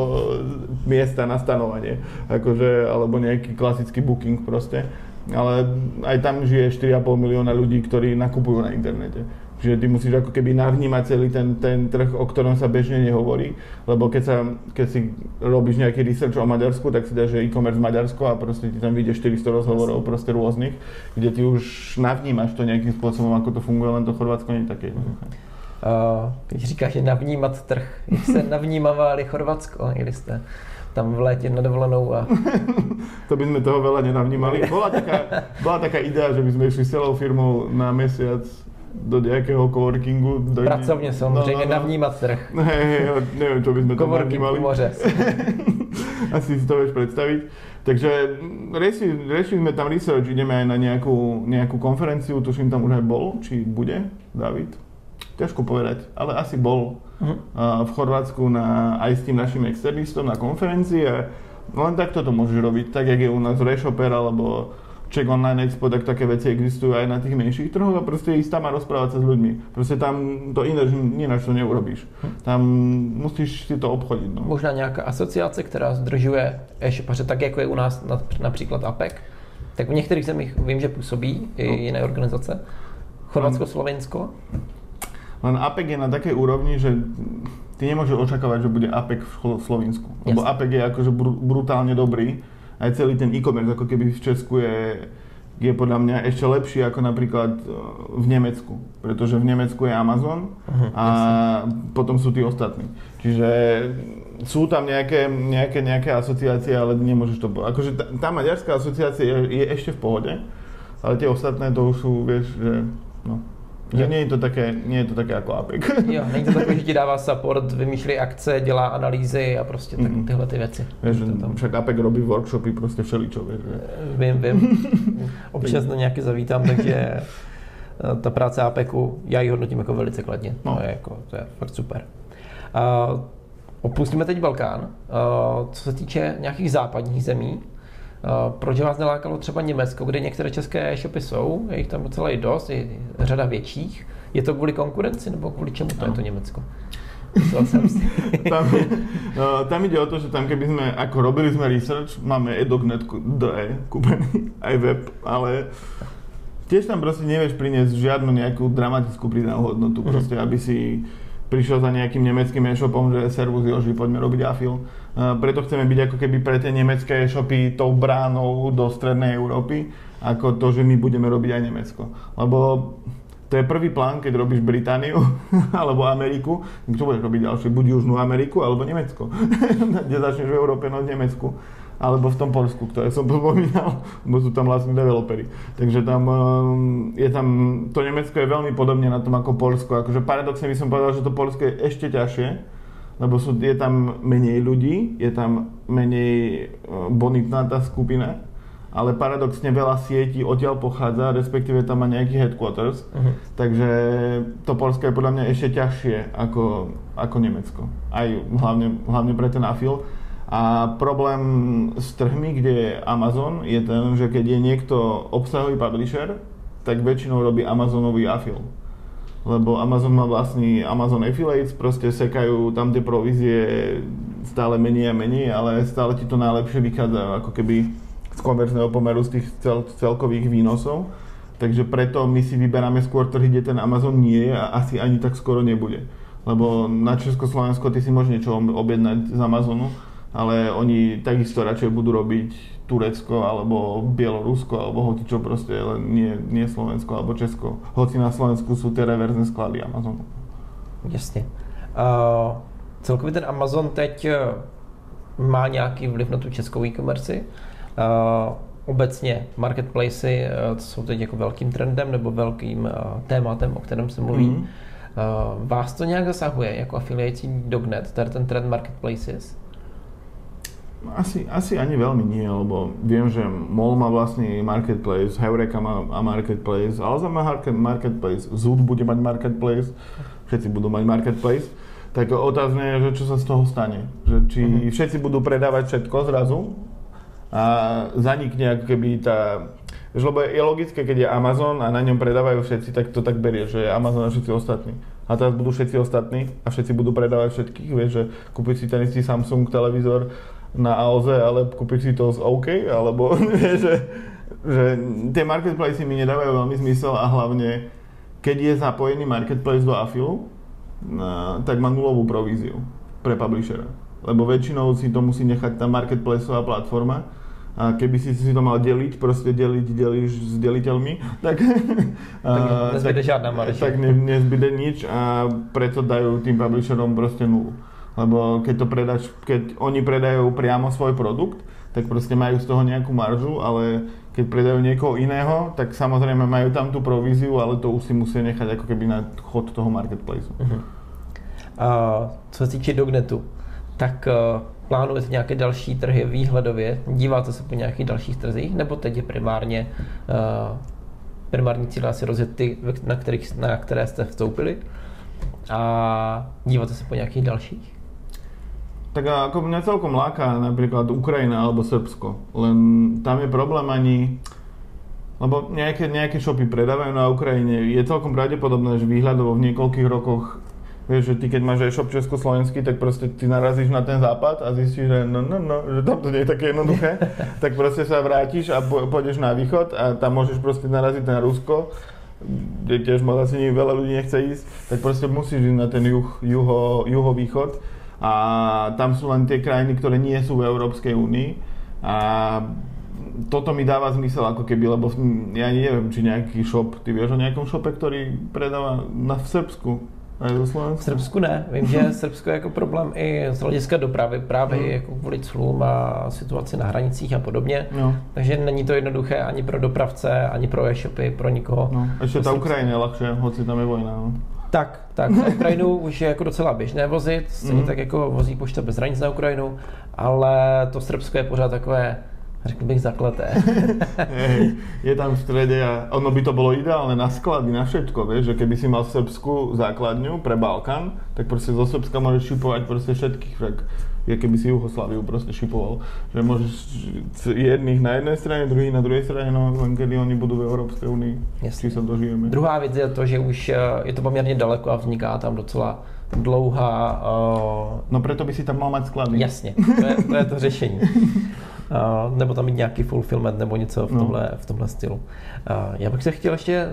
miesta na stanovanie, akože, alebo nejaký klasický booking proste. Ale aj tam žije 4,5 milióna ľudí, ktorí nakupujú na internete. Čiže ty musíš ako keby navnímať celý ten, ten trh, o ktorom sa bežne nehovorí, lebo keď, sa, keď si robíš nejaký research o Maďarsku, tak si dáš, že e-commerce Maďarsko a proste ti tam vyjde 400 rozhovorov proste rôznych, kde ty už navnímaš to nejakým spôsobom, ako to funguje, len to Chorvátsko nie je také jednoduché. Uh, keď říkáš, že navnímat trh, jak se navnímavali Chorvatsko, jeli jste tam v létě na dovolenou a... to by sme toho veľa nenavnímali. Bola taká, bola taká idea, že by sme išli celou firmou na mesiac do nejakého coworkingu. Do Pracovne samozřejmě no, no, no. navnímat trh. Hej, hej, neviem, čo by sme tam navnímali. moře. Asi si to vieš predstaviť. Takže riešili, riešili sme tam research, ideme aj na nejakú, nejakú konferenciu, tuším tam už aj bol, či bude, David? ťažko povedať, ale asi bol uh-huh. v Chorvátsku na, aj s tým našim externistom na konferencii a len takto to môžeš robiť, tak jak je u nás Reshopper alebo Check Online Expo, tak také veci existujú aj na tých menších trhoch a proste ísť tam a rozprávať sa s ľuďmi. Proste tam to iné, ináč to neurobíš. Tam musíš si to obchodiť. No. Možná nějaká asociace, která zdržuje e-shopaře, tak jako je u nás například APEC, tak v některých zemích vím, že působí i no. jiné organizace. Chorvatsko, Slovensko? Len APEC je na takej úrovni, že ty nemôžeš očakávať, že bude APEC v Slovensku. Lebo Jasne. APEC je akože br- brutálne dobrý. Aj celý ten e-commerce ako keby v Česku je, je podľa mňa ešte lepší ako napríklad e, v Nemecku. Pretože v Nemecku je Amazon uh-huh, a jasne. potom sú tí ostatní. Čiže sú tam nejaké, nejaké, nejaké asociácie, ale nemôžeš to... Akože tá, tá maďarská asociácia je, je ešte v pohode, ale tie ostatné to už sú, vieš, že... No. Že nie je to také, nie je to také jako APEC. Jo, není to takové, že ti dává support, vymýšlí akce, dělá analýzy a prostě tak, tyhle ty věci. Víš, tam... však APEC robí workshopy, prostě všeličo, víš. Že? Vím, vím. Občas na nějaký zavítám, takže eh, ta práce APECu, já ji hodnotím jako velice kladně. No. To, je jako, to je fakt super. A opustíme teď Balkán. Uh, co se týče nějakých západních zemí, uh, proč vás nelákalo třeba Německo, kde některé české e-shopy jsou, je jich tam docela i dost, je řada větších. Je to kvůli konkurenci nebo kvůli čemu to no. je to Německo? tam, no, tam ide o to, že tam keby sme, ako robili sme research, máme edognet.de kúpený, aj web, ale tiež tam proste nevieš priniesť žiadnu nejakú dramatickú pridanú hodnotu, mhm. proste, aby si prišiel za nejakým nemeckým e-shopom, že servus Joži, poďme robiť afil. Uh, preto chceme byť ako keby pre tie nemecké e-shopy tou bránou do strednej Európy, ako to, že my budeme robiť aj Nemecko. Lebo to je prvý plán, keď robíš Britániu alebo Ameriku. Čo budeš robiť ďalšie? Buď Južnú Ameriku alebo Nemecko. Kde začneš v Európe, no v Nemecku. Alebo v tom Polsku, ktoré som pomínal, bo sú tam vlastne developery. Takže tam um, je tam, to Nemecko je veľmi podobne na tom ako Polsko. Akože paradoxne by som povedal, že to Polsko je ešte ťažšie, lebo sú, je tam menej ľudí, je tam menej uh, bonitná tá skupina ale paradoxne veľa sietí odtiaľ pochádza, respektíve tam má nejaký headquarters, uh-huh. takže to Polsko je podľa mňa ešte ťažšie ako, ako Nemecko. Aj hlavne, hlavne pre ten afil. A problém s trhmi, kde je Amazon, je ten, že keď je niekto obsahový publisher, tak väčšinou robí Amazonový afil. Lebo Amazon má vlastný Amazon Affiliates, proste sekajú tam tie provízie stále menej a menej, ale stále ti to najlepšie vychádza, ako keby z konverzného pomeru z tých cel, celkových výnosov. Takže preto my si vyberáme skôr trhy, kde ten Amazon nie je a asi ani tak skoro nebude. Lebo na Československo ty si môžeš niečo objednať z Amazonu, ale oni takisto radšej budú robiť Turecko alebo Bielorusko alebo hoci čo proste, len nie, nie Slovensko alebo Česko. Hoci na Slovensku sú tie reverzné sklady Amazonu. Jasně. Uh, celkově ten Amazon teď eh, má nějaký vliv na tu českou e-commerce? Uh, obecně marketplacy uh, jsou teď jako velkým trendem nebo velkým uh, tématem, o kterém se mluví. Mm. Vás to nějak zasahuje jako afiliací Dognet, tady ten trend marketplaces? Asi, asi ani veľmi nie, lebo viem, že MOL má vlastný marketplace, Heureka má, má marketplace, Alza má marketplace, Zoot bude mať marketplace, všetci budú mať marketplace. Tak otázne je, že čo sa z toho stane. Že či uh-huh. všetci budú predávať všetko zrazu, a zanikne ako keby tá... Lebo je logické, keď je Amazon a na ňom predávajú všetci, tak to tak berie, že je Amazon a všetci ostatní. A teraz budú všetci ostatní a všetci budú predávať všetkých, vieš, že kúpiť si ten istý Samsung televízor na AOZ, ale kúpiť si to z OK, alebo že, že tie marketplace mi nedávajú veľmi zmysel a hlavne, keď je zapojený marketplace do Afilu, tak má nulovú províziu pre publishera. Lebo väčšinou si to musí nechať tá marketplaceová platforma a keby si si to mal deliť, proste deliť, delíš s deliteľmi, tak, tak nezbyde žiadna marža. Tak ne, nezbyde nič a preto dajú tým publisherom proste nulu. Lebo keď to predáš, keď oni predajú priamo svoj produkt, tak proste majú z toho nejakú maržu, ale keď predajú niekoho iného, tak samozrejme majú tam tú províziu, ale to už si musia nechať ako keby na chod toho marketplaceu. Uh-huh. A co se týče Dognetu, tak uh plánujete nějaké další trhy výhledově? Díváte se po nějakých dalších trzích? Nebo teď je primárně uh, primární cíl asi rozjet ty, na, kterých, na které jste vstoupili? A díváte se po nějakých dalších? Tak ako mňa celkom láka napríklad Ukrajina alebo Srbsko. Len tam je problém ani... Lebo nejaké, nejaké shopy predávajú na Ukrajine. Je celkom pravdepodobné, že výhľadovo v niekoľkých rokoch Vieš, že ty keď máš e-shop československý, tak proste ty narazíš na ten západ a zistíš, že no, no, no, že tam to nie je také jednoduché, tak proste sa vrátiš a pôjdeš na východ a tam môžeš proste naraziť na Rusko, kde tiež moc asi veľa ľudí nechce ísť, tak proste musíš ísť na ten juh, juho, juhovýchod a tam sú len tie krajiny, ktoré nie sú v Európskej únii a toto mi dáva zmysel ako keby, lebo ja neviem, či nejaký shop, ty vieš o nejakom shope, ktorý predáva na, v Srbsku, a je to V Srbsku ne. Vím, že Srbsko je jako problém i z hlediska dopravy, právě mm. jako kvůli clům a situaci na hranicích a podobně. No. Takže není to jednoduché ani pro dopravce, ani pro e-shopy, pro nikoho. No. Ještě ta Ukrajina je ľahšie, hoci tam je vojna. No. Tak, tak. Na Ukrajinu už je jako docela běžné vozit, stejně mm. tak jako vozí pošta bez hranic na Ukrajinu, ale to Srbsko je pořád takové Řekl bych zakleté. Hej, je tam v strede a ono by to bolo ideálne na sklady, na všetko, vieš, že keby si mal Srbsku základňu pre Balkán, tak proste zo Srbska môžeš šipovať proste všetkých, však je keby si Jugoslaviu proste šipoval, že môžeš jedných na jednej strane, druhých na druhej strane, no len kedy oni budú v Európskej únii, či sa dožijeme. Druhá věc je to, že už eh, je to poměrně daleko a vzniká tam docela dlouhá... Uh... No preto by si tam mal mať sklady. Jasně, to je to, je to řešení. Uh, nebo tam mít nějaký fulfillment nebo něco v no. tomhle, no. v tomhle stylu. Uh, já bych se chtěl ještě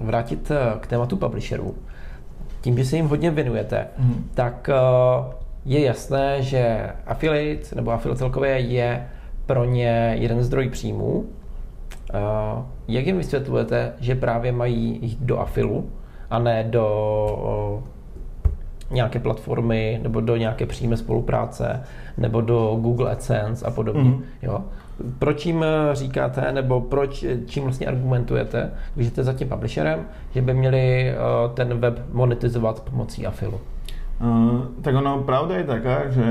vrátit k tématu publisherů. Tím, že se jim hodně věnujete, mm. tak uh, je jasné, že affiliate nebo affiliate celkově je pro ně jeden zdroj příjmů. Uh, jak jim vysvětlujete, že právě mají jít do afilu a ne do uh, nějaké platformy nebo do nějaké přímé spolupráce nebo do Google AdSense a podobně. Mm-hmm. Jo? Proč jim říkáte, nebo proč, čím vlastně argumentujete, když jste za tím publisherem, že by měli ten web monetizovat pomocí afilu? Uh, tak ono, pravda je taká, že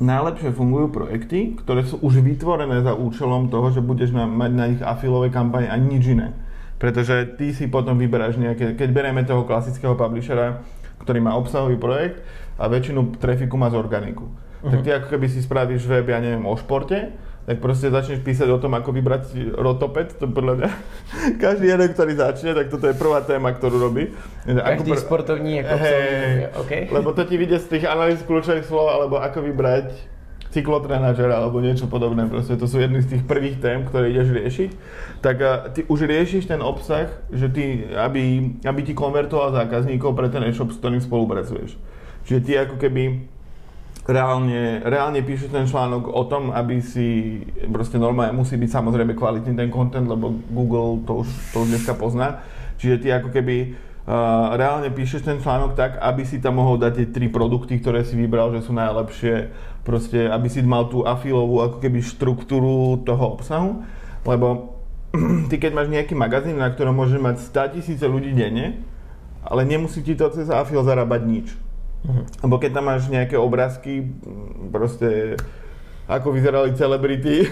najlepšie fungujú projekty, ktoré sú už vytvorené za účelom toho, že budeš na, mať na nich afilové kampane a nič iné. Pretože ty si potom vyberáš nejaké, keď bereme toho klasického publishera, ktorý má obsahový projekt a väčšinu trafiku má z organiku. Uh-huh. Tak mhm. ty ako keby si spravíš web, ja neviem, o športe, tak proste začneš písať o tom, ako vybrať rotopet, to podľa mňa každý jeden, ktorý začne, tak toto je prvá téma, ktorú robí. Každý ako pr- sportovní ako hey, okay. Lebo to ti vyjde z tých analýz kľúčových slov, alebo ako vybrať cyklotrenažera alebo niečo podobné. Proste to sú jedny z tých prvých tém, ktoré ideš riešiť. Tak ty už riešiš ten obsah, že ty, aby, aby ti konvertoval zákazníkov pre ten e-shop, s ktorým spolupracuješ. Čiže ty ako keby reálne, reálne píšeš ten článok o tom, aby si proste normálne musí byť samozrejme kvalitný ten content, lebo Google to už, to už dneska pozná. Čiže ty ako keby uh, reálne píšeš ten článok tak, aby si tam mohol dať tie tri produkty, ktoré si vybral, že sú najlepšie, proste aby si mal tú afilovú ako keby štruktúru toho obsahu, lebo ty keď máš nejaký magazín, na ktorom môže mať 100 tisíce ľudí denne, ale nemusí ti to cez afil zarábať nič Uh-huh. Lebo keď tam máš nejaké obrázky, proste ako vyzerali celebrity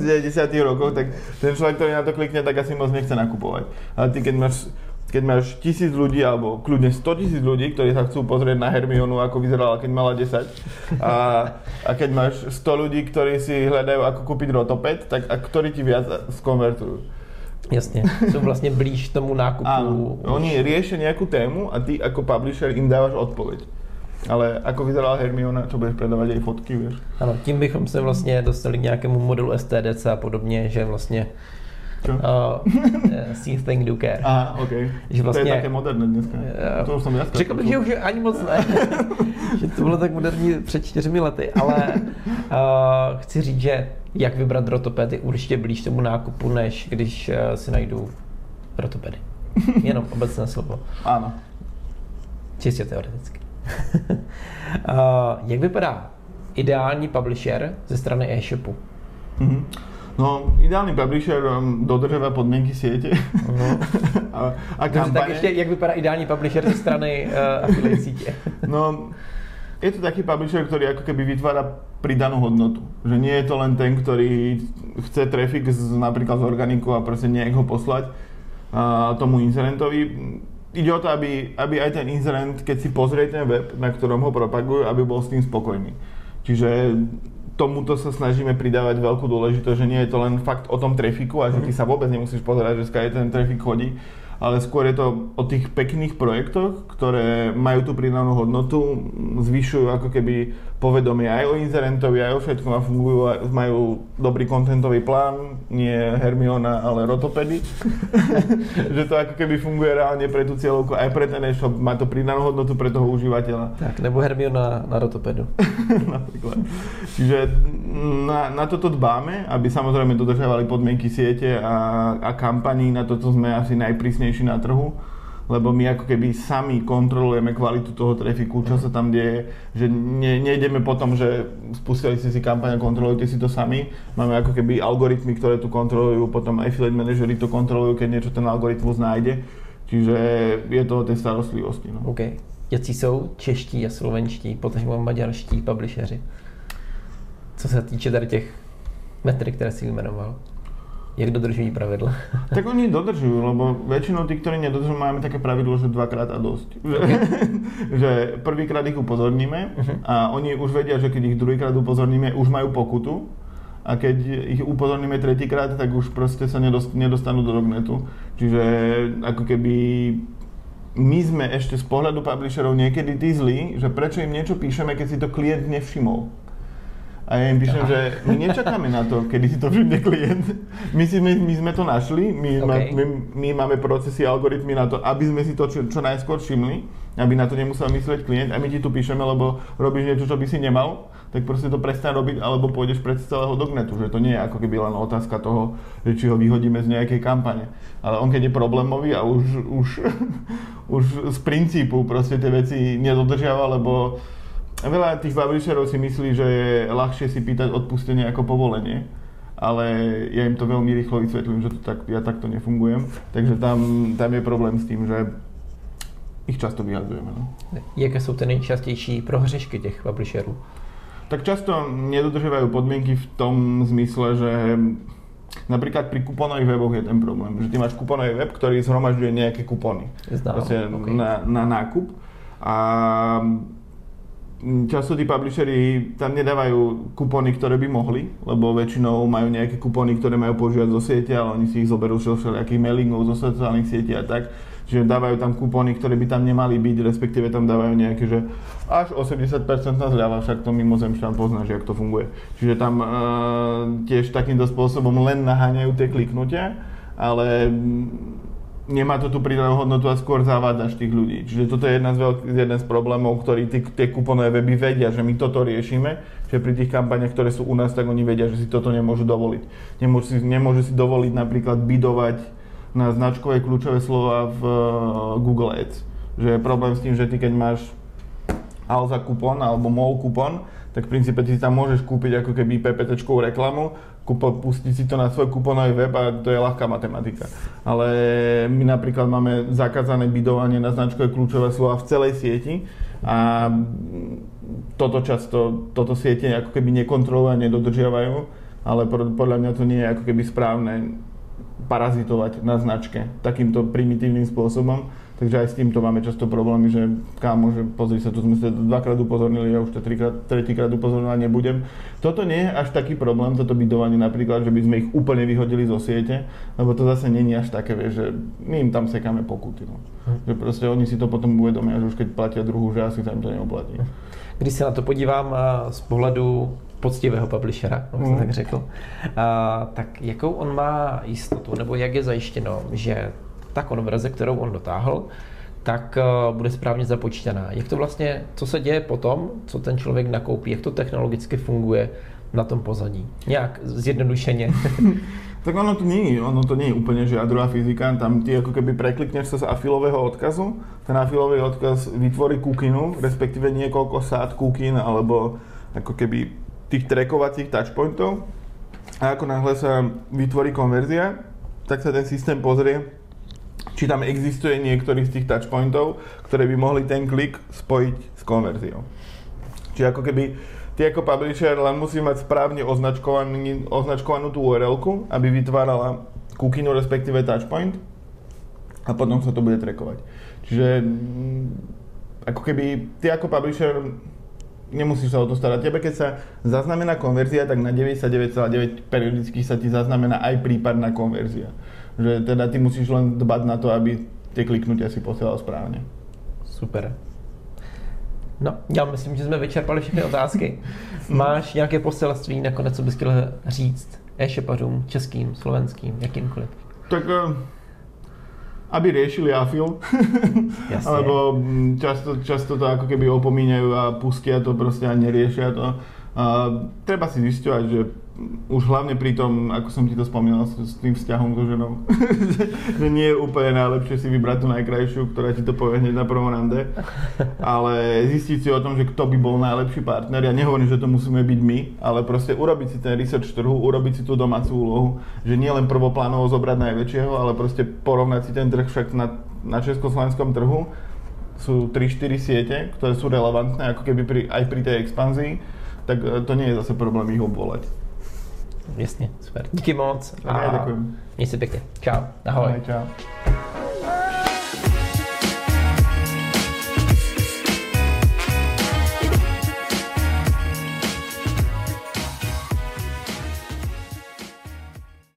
z 90 rokov, tak ten človek, ktorý na to klikne, tak asi moc nechce nakupovať. Ale ty keď máš keď máš tisíc ľudí, alebo kľudne 100 tisíc ľudí, ktorí sa chcú pozrieť na Hermionu, ako vyzerala, keď mala 10, a, a keď máš 100 ľudí, ktorí si hľadajú, ako kúpiť rotopet, tak a ktorí ti viac skonvertujú. Jasne, sú vlastne blíž tomu nákupu. Áno, oni riešia nejakú tému a ty ako publisher im dávaš odpoveď. Ale ako vyzerala Hermiona, čo budeš predávať jej fotky, vieš? Ano, tím bychom se vlastně dostali k nějakému modelu STDC a podobně, že vlastně Čo? Uh, see, think, do care. Aha, OK. Že vlastně, to je také moderné dneska. Uh, to už jsem dneska. Řekl bych, že už ani moc ne. že to bylo tak moderní před čtyřmi lety, ale uh, chci říct, že jak vybrat rotopedy určitě blíž tomu nákupu, než když uh, si najdu rotopedy. Jenom obecné slovo. Ano. Čistě teoreticky. Jak vypadá ideální publisher ze strany e-shopu? Mm-hmm. No, ideálny publisher um, dodržuje podmienky siete. Uh-huh. a, a kampane. tak ešte, jak vypadá ideální publisher ze strany uh, affiliate sítě? no, je to taký publisher, ktorý ako keby vytvára pridanú hodnotu. Že nie je to len ten, ktorý chce trafik z, napríklad z organiku a proste nejak ho poslať a, tomu incidentovi ide o to, aby, aby aj ten inzerent, keď si pozrie ten web, na ktorom ho propagujú, aby bol s tým spokojný. Čiže tomuto sa snažíme pridávať veľkú dôležitosť, že nie je to len fakt o tom trafiku a že ty sa vôbec nemusíš pozerať, že skade ten trafik chodí, ale skôr je to o tých pekných projektoch, ktoré majú tú pridanú hodnotu, zvyšujú ako keby povedomie aj o inzerentovi, aj o všetkom a fungujú, majú dobrý kontentový plán, nie Hermiona, ale rotopedy. že to ako keby funguje reálne pre tú cieľovku, aj pre ten e-shop, má to pridanú hodnotu pre toho užívateľa. Tak, nebo Hermiona na rotopedu. Napríklad. Čiže na, na toto dbáme, aby samozrejme dodržiavali podmienky siete a, a kampaní, na toto sme asi najprísnejší na trhu lebo my ako keby sami kontrolujeme kvalitu toho trafiku, čo sa tam deje, že ne, nejdeme potom, že spustili ste si kampaň a kontrolujete si to sami. Máme ako keby algoritmy, ktoré tu kontrolujú, potom affiliate manažery to kontrolujú, keď niečo ten algoritmus nájde. Čiže je to o tej starostlivosti. No. OK. Jací jsou čeští a slovenští, potažmo maďarští publisheři? Co se týče tady těch metry, které si vymenoval? Jak dodržují pravidla? Tak oni dodržujú, lebo väčšinou tí, ktorí nedodržujú, máme také pravidlo, že dvakrát a dosť. Že, že prvýkrát ich upozorníme uh-huh. a oni už vedia, že keď ich druhýkrát upozorníme, už majú pokutu a keď ich upozorníme tretíkrát, tak už proste sa nedostanú do dognetu. Čiže ako keby my sme ešte z pohľadu publisherov niekedy tí zlí, že prečo im niečo píšeme, keď si to klient nevšimol. A ja im píšem, že my nečakáme na to, kedy si to všimne klient. My, si, my, my sme to našli, my, okay. ma, my, my máme procesy, algoritmy na to, aby sme si to čo, čo najskôr všimli, aby na to nemusel myslieť klient a my ti tu píšeme, lebo robíš niečo, čo by si nemal, tak proste to prestaň robiť, alebo pôjdeš pred celého dognetu, že to nie je ako keby len otázka toho, že či ho vyhodíme z nejakej kampane. Ale on keď je problémový a už, už, už z princípu proste tie veci nedodržiava, lebo veľa tých publisherov si myslí, že je ľahšie si pýtať odpustenie ako povolenie ale ja im to veľmi rýchlo vysvetlím, že to tak, ja takto nefungujem. Takže tam, tam je problém s tým, že ich často vyhadzujeme. No. Jaké jsou ty nejčastější prohřešky těch publisherů? Tak často nedodržovajú podmienky v tom zmysle, že Napríklad pri kuponových weboch je ten problém, že ty máš kuponový web, ktorý zhromažďuje nejaké kupony okay. na, na nákup a často tí publishery tam nedávajú kupóny, ktoré by mohli, lebo väčšinou majú nejaké kupóny, ktoré majú používať zo siete, ale oni si ich zoberú zo všelijakých mailingov, zo sociálnych sietí a tak. Čiže dávajú tam kupóny, ktoré by tam nemali byť, respektíve tam dávajú nejaké, že až 80% zľava, však to mimozemšťan pozná, že jak to funguje. Čiže tam uh, tiež takýmto spôsobom len naháňajú tie kliknutia, ale nemá to tú pridanú hodnotu a skôr zavádaš tých ľudí. Čiže toto je jedna z veľk- jeden z problémov, ktorý tí, tie kuponové weby vedia, že my toto riešime, že pri tých kampaniach, ktoré sú u nás, tak oni vedia, že si toto nemôžu dovoliť. Nemôžu si, nemôžu si dovoliť napríklad bidovať na značkové kľúčové slova v uh, Google Ads. Že je problém s tým, že ty keď máš Alza kupon alebo MOL kupon, tak v princípe ty tam môžeš kúpiť ako keby PPT reklamu, kúpo, pustiť si to na svoj kuponový web a to je ľahká matematika. Ale my napríklad máme zakázané bidovanie na značkové kľúčové slova v celej sieti a toto často, toto siete ako keby nekontrolujú a nedodržiavajú, ale podľa mňa to nie je ako keby správne parazitovať na značke takýmto primitívnym spôsobom Takže aj s týmto máme často problémy, že kámo, že pozri sa, tu sme sa dvakrát upozornili, ja už to trikrát, tretíkrát upozorňovať nebudem. Toto nie je až taký problém, toto bydovanie napríklad, že by sme ich úplne vyhodili zo siete, lebo to zase není až také, vieš, že my im tam sekáme pokuty. No. Hm. Že proste oni si to potom uvedomia, že už keď platia druhú, že asi sa im to neoplatí. Když se na to podívám z pohledu poctivého publishera, jak jsem mm. tak řekl, a, tak jakou on má jistotu, nebo jak je zajištěno, že ta konverze, kterou on dotáhl, tak eh, bude správně započítaná. Jak to vlastně, co se děje potom, co ten člověk nakoupí, jak to technologicky funguje na tom pozadí? Nějak zjednodušeně. tak ono to nie, ono to nie je úplne žiadrová fyzika, tam ty ako keby preklikneš sa z afilového odkazu, ten afilový odkaz vytvorí kukinu, respektíve niekoľko sád kukin, alebo ako keby tých trackovacích touchpointov a ako náhle sa vytvorí konverzia, tak sa ten systém pozrie, či tam existuje niektorý z tých touchpointov, ktoré by mohli ten klik spojiť s konverziou. Čiže ako keby ty ako publisher len musí mať správne označkovanú tú url aby vytvárala kukinu, respektíve touchpoint a potom sa to bude trackovať. Čiže mm, ako keby ty ako publisher nemusíš sa o to starať. Tebe keď sa zaznamená konverzia, tak na 99,9 periodicky sa ti zaznamená aj prípadná konverzia. Že teda ty musíš len dbať na to, aby tie kliknutia si posielal správně. Super. No, já myslím, že jsme vyčerpali všechny otázky. Máš nějaké poselství nakonec, co bys chtěl říct e-shopařům, českým, slovenským, jakýmkoliv? Tak eh, aby riešili afil, alebo mm, často, často to ako keby opomínajú a pustia to proste a neriešia to. A treba si zisťovať, že už hlavne pri tom, ako som ti to spomínal, s tým vzťahom so ženou, že nie je úplne najlepšie si vybrať tú najkrajšiu, ktorá ti to povie hneď na prvom rande, ale zistiť si o tom, že kto by bol najlepší partner. Ja nehovorím, že to musíme byť my, ale proste urobiť si ten research trhu, urobiť si tú domácu úlohu, že nie len prvoplánovo zobrať najväčšieho, ale proste porovnať si ten trh však na, na československom trhu. Sú 3-4 siete, ktoré sú relevantné ako keby pri, aj pri tej expanzii, tak to nie je zase problém ich obvolať. Jasně, super. Díky moc. A já děkuji. Měj se pěkně. Čau. Ahoj. Ahoj, čau.